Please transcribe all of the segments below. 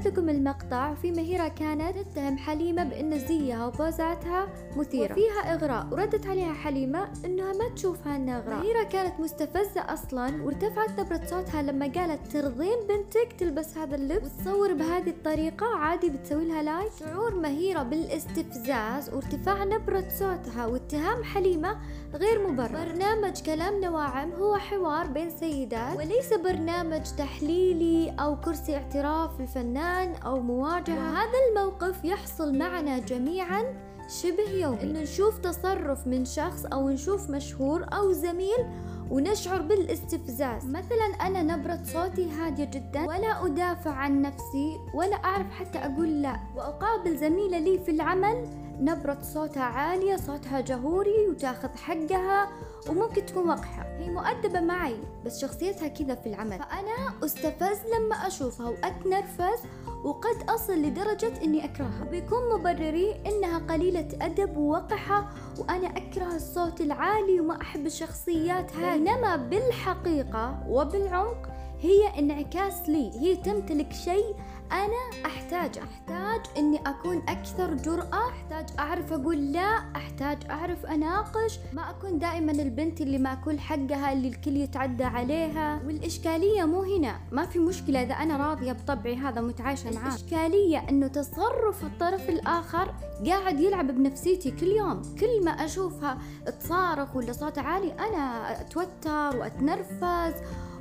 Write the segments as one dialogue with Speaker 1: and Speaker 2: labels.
Speaker 1: نزلت لكم المقطع في مهيرة كانت تتهم حليمة بأن زيها وبوزاتها مثيرة. وفيها إغراء وردت عليها حليمة أنها ما تشوفها أنها إغراء. مهيرة كانت مستفزة أصلا وارتفعت نبرة صوتها لما قالت ترضين بنتك تلبس هذا اللبس وتصور بهذه الطريقة عادي بتسوي لها لايك. شعور مهيرة بالاستفزاز وارتفاع نبرة صوتها واتهام حليمة غير مبرر. برنامج كلام نواعم هو حوار بين سيدات وليس برنامج تحليلي أو كرسي اعتراف الفنان أو مواجهة هذا الموقف يحصل معنا جميعا شبه يومي. إنه نشوف تصرف من شخص أو نشوف مشهور أو زميل ونشعر بالاستفزاز. مثلا أنا نبرة صوتي هادية جدا ولا أدافع عن نفسي ولا أعرف حتى أقول لا. وأقابل زميلة لي في العمل نبرة صوتها عالية صوتها جهوري وتاخذ حقها وممكن تكون وقحة. هي مؤدبة معي بس شخصيتها كذا في العمل. فأنا أستفز لما أشوفها وأتنرفز وقد أصل لدرجة إني أكرهها. بيكون مبرري إنها قليلة أدب ووقحة وأنا أكره الصوت العالي وما أحب الشخصيات هذه. بينما بالحقيقة وبالعمق هي انعكاس لي. هي تمتلك شيء أنا أحتاج أحتاج إني أكون أكثر جرأة أحتاج أعرف أقول لا أحتاج أعرف أناقش. ما أكون دائما البنت اللي ماكل حقها اللي الكل يتعدى عليها. والإشكالية مو هنا. ما في مشكلة إذا أنا راضية بطبعي هذا متعايشة معاه الإشكالية إنه تصرف الطرف الآخر قاعد يلعب بنفسيتي كل يوم. كل ما أشوفها تصارخ ولا صوت عالي أنا أتوتر وأتنرفز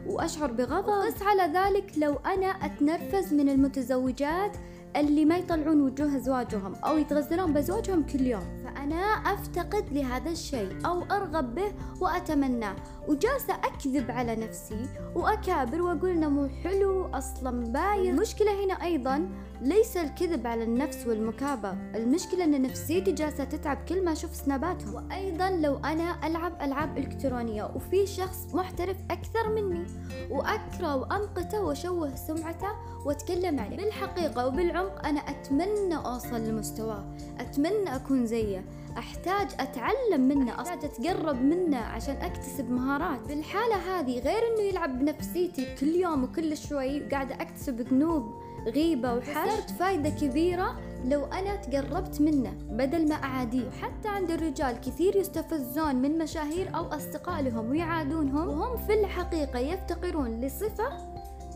Speaker 1: وأشعر بغضب. قس على ذلك لو أنا أتنرفز من المتزوجات اللي ما يطلعون وجوه أزواجهم أو يتغزلون بأزواجهم كل يوم. فأنا أفتقد لهذا الشيء أو أرغب به وأتمناه. وجالسة أكذب على نفسي وأكابر وأقول إنه مو حلو أصلا بايظ المشكلة هنا أيضا ليس الكذب على النفس والمكابرة. المشكلة أن نفسيتي جالسة تتعب كل ما أشوف سناباتهم. وأيضا لو أنا ألعب ألعاب إلكترونية وفي شخص محترف أكثر مني وأكره وأمقته وأشوه سمعته وأتكلم عليه. بالحقيقة وبالعمق أنا أتمنى أوصل لمستواه أتمنى أكون زيه. أحتاج أتعلم منه أحتاج أتقرب منه عشان أكتسب مهارات. بالحالة هذه غير إنه يلعب بنفسيتي كل يوم وكل شوي قاعدة أكتسب ذنوب غيبة وحش. صرت فايدة كبيرة لو أنا تقربت منه بدل ما أعاديه. وحتى عند الرجال كثير يستفزون من مشاهير أو أصدقاء لهم ويعادونهم وهم في الحقيقة يفتقرون لصفة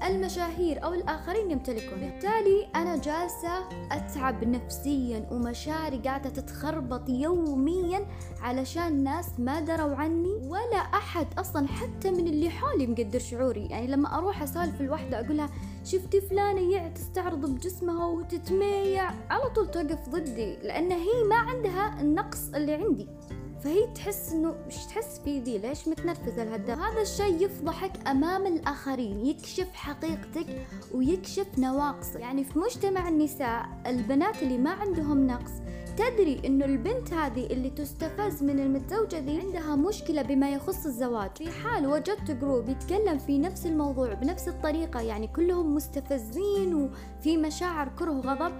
Speaker 1: المشاهير أو الآخرين يمتلكون. بالتالي أنا جالسة أتعب نفسيا ومشاعري قاعدة تتخربط يوميا علشان ناس ما دروا عني ولا أحد أصلا حتى من اللي حولي مقدر شعوري. يعني لما أروح أسولف الوحدة أقولها شفتي فلانة تستعرض بجسمها وتتميع؟ على طول توقف ضدي لأن هي ما عندها النقص اللي عندي. فهي تحس إنه مش تحس في ذي ليش متنرفزة لهالدرجة؟ هذا الشيء يفضحك أمام الآخرين يكشف حقيقتك ويكشف نواقصك. يعني في مجتمع النساء البنات اللي ما عندهم نقص تدري إنه البنت هذه اللي تستفز من المتزوجة ذي عندها مشكلة بما يخص الزواج. في حال وجدت جروب يتكلم في نفس الموضوع بنفس الطريقة يعني كلهم مستفزين وفي مشاعر كره وغضب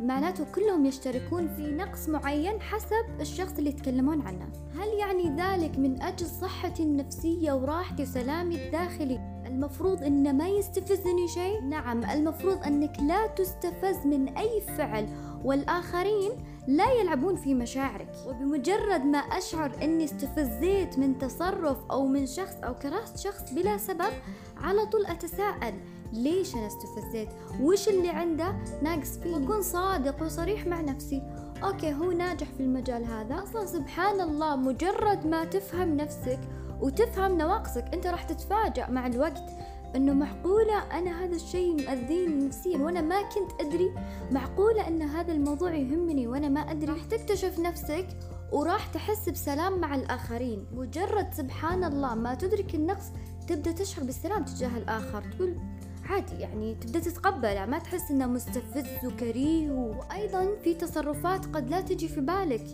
Speaker 1: معناته كلهم يشتركون في نقص معين حسب الشخص اللي يتكلمون عنه. هل يعني ذلك من أجل صحتي النفسية وراحتي وسلامي الداخلي المفروض ان ما يستفزني شيء؟ نعم المفروض إنك لا تستفز من أي فعل والآخرين لا يلعبون في مشاعرك. وبمجرد ما أشعر أني استفزيت من تصرف أو من شخص أو كرهت شخص بلا سبب على طول أتساءل ليش أنا استفزيت؟ وش اللي عنده؟ ناقص فيه. وأكون صادق وصريح مع نفسي. أوكي هو ناجح في المجال هذا. أصلا سبحان الله مجرد ما تفهم نفسك وتفهم نواقصك أنت راح تتفاجأ مع الوقت. إنه معقولة أنا هذا الشيء مأذيني نفسيا وأنا ما كنت أدري. معقولة إن هذا الموضوع يهمني وأنا ما أدري. راح تكتشف نفسك وراح تحس بسلام مع الآخرين. مجرد سبحان الله ما تدرك النقص تبدأ تشعر بالسلام تجاه الآخر. تقول عادي يعني تبدأ تتقبله ما تحس إنه مستفز وكريه. وأيضا في تصرفات قد لا تجي في بالك.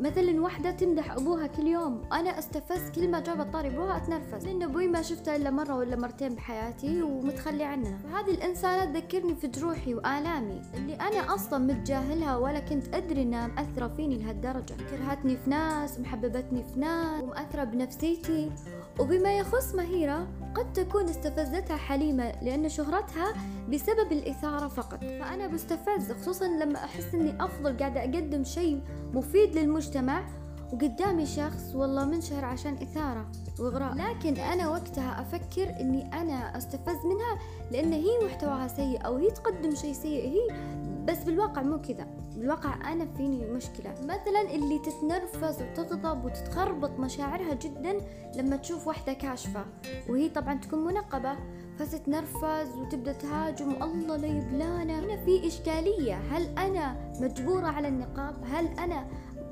Speaker 1: مثلا واحدة تمدح أبوها كل يوم أنا أستفز كل ما جاب الطاري أبوها أتنرفز. لأن أبوي ما شفته إلا مرة ولا مرتين بحياتي ومتخلي عننا فهذه الإنسانة تذكرني في جروحي وآلامي. اللي أنا أصلا متجاهلها ولا كنت أدري إنها مأثرة فيني لهالدرجة. كرهتني في ناس محببتني في ناس ومأثرة بنفسيتي. وبما يخص مهيرة قد تكون استفزتها حليمة لأن شهرتها بسبب الإثارة فقط. فأنا بستفز خصوصا لما أحس أني أفضل قاعدة أقدم شيء مفيد للمجتمع وقدامي شخص والله منشهر عشان إثارة وإغراء. لكن أنا وقتها أفكر إني أنا أستفز منها لأن هي محتواها سيء أو هي تقدم شيء سيء هي بس بالواقع مو كذا. بالواقع أنا فيني مشكلة. مثلا اللي تتنرفز وتغضب وتتخربط مشاعرها جدا لما تشوف واحدة كاشفة وهي طبعا تكون منقبة. فتتنرفز وتبدأ تهاجم الله لا يبلانا. هنا في إشكالية. هل أنا مجبورة على النقاب؟ هل أنا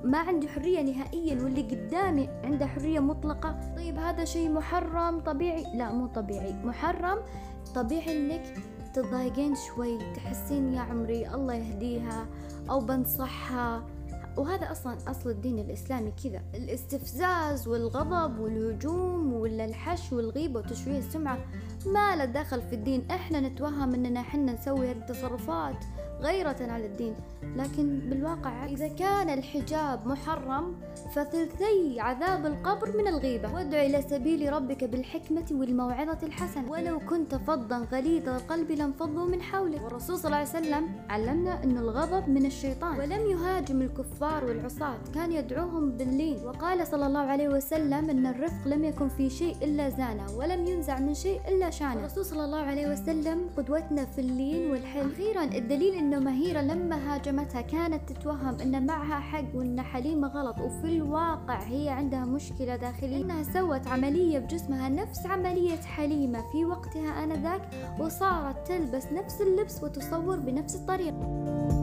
Speaker 1: ما عندي حرية نهائيا؟ واللي قدامي عنده حرية مطلقة. طيب هذا شيء محرم طبيعي؟ لا مو طبيعي. محرم طبيعي إنك تضايقين شوي تحسين يا عمري الله يهديها. أو بنصحها. وهذا أصلا أصل الدين الإسلامي كذا. الاستفزاز والغضب والهجوم ولا الحش والغيبه وتشويه السمعة ما له دخل في الدين. إحنا نتوهم إننا إحنا نسوي هذه التصرفات. غيرة على الدين. لكن بالواقع إذا كان الحجاب محرم فثلثي عذاب القبر من الغيبة. وادع إلى سبيل ربك بالحكمة والموعظة الحسنة. ولو كنت فظا غليظ القلب لانفضوا من حولك. والرسول صلى الله عليه وسلم علمنا أن الغضب من الشيطان. ولم يهاجم الكفار والعصاة. كان يدعوهم باللين. وقال صلى الله عليه وسلم أن الرفق لم يكن في شيء إلا زانه ولم ينزع من شيء إلا شانه الرسول صلى الله عليه وسلم قدوتنا في اللين والحلم. أخيرا الدليل أنه مهيرة لما هاجمتها كانت تتوهم أن معها حق وأن حليمة غلط وفي الواقع هي عندها مشكلة داخلية. أنها سوت عملية بجسمها نفس عملية حليمة في وقتها آنذاك وصارت تلبس نفس اللبس وتصور بنفس الطريقة.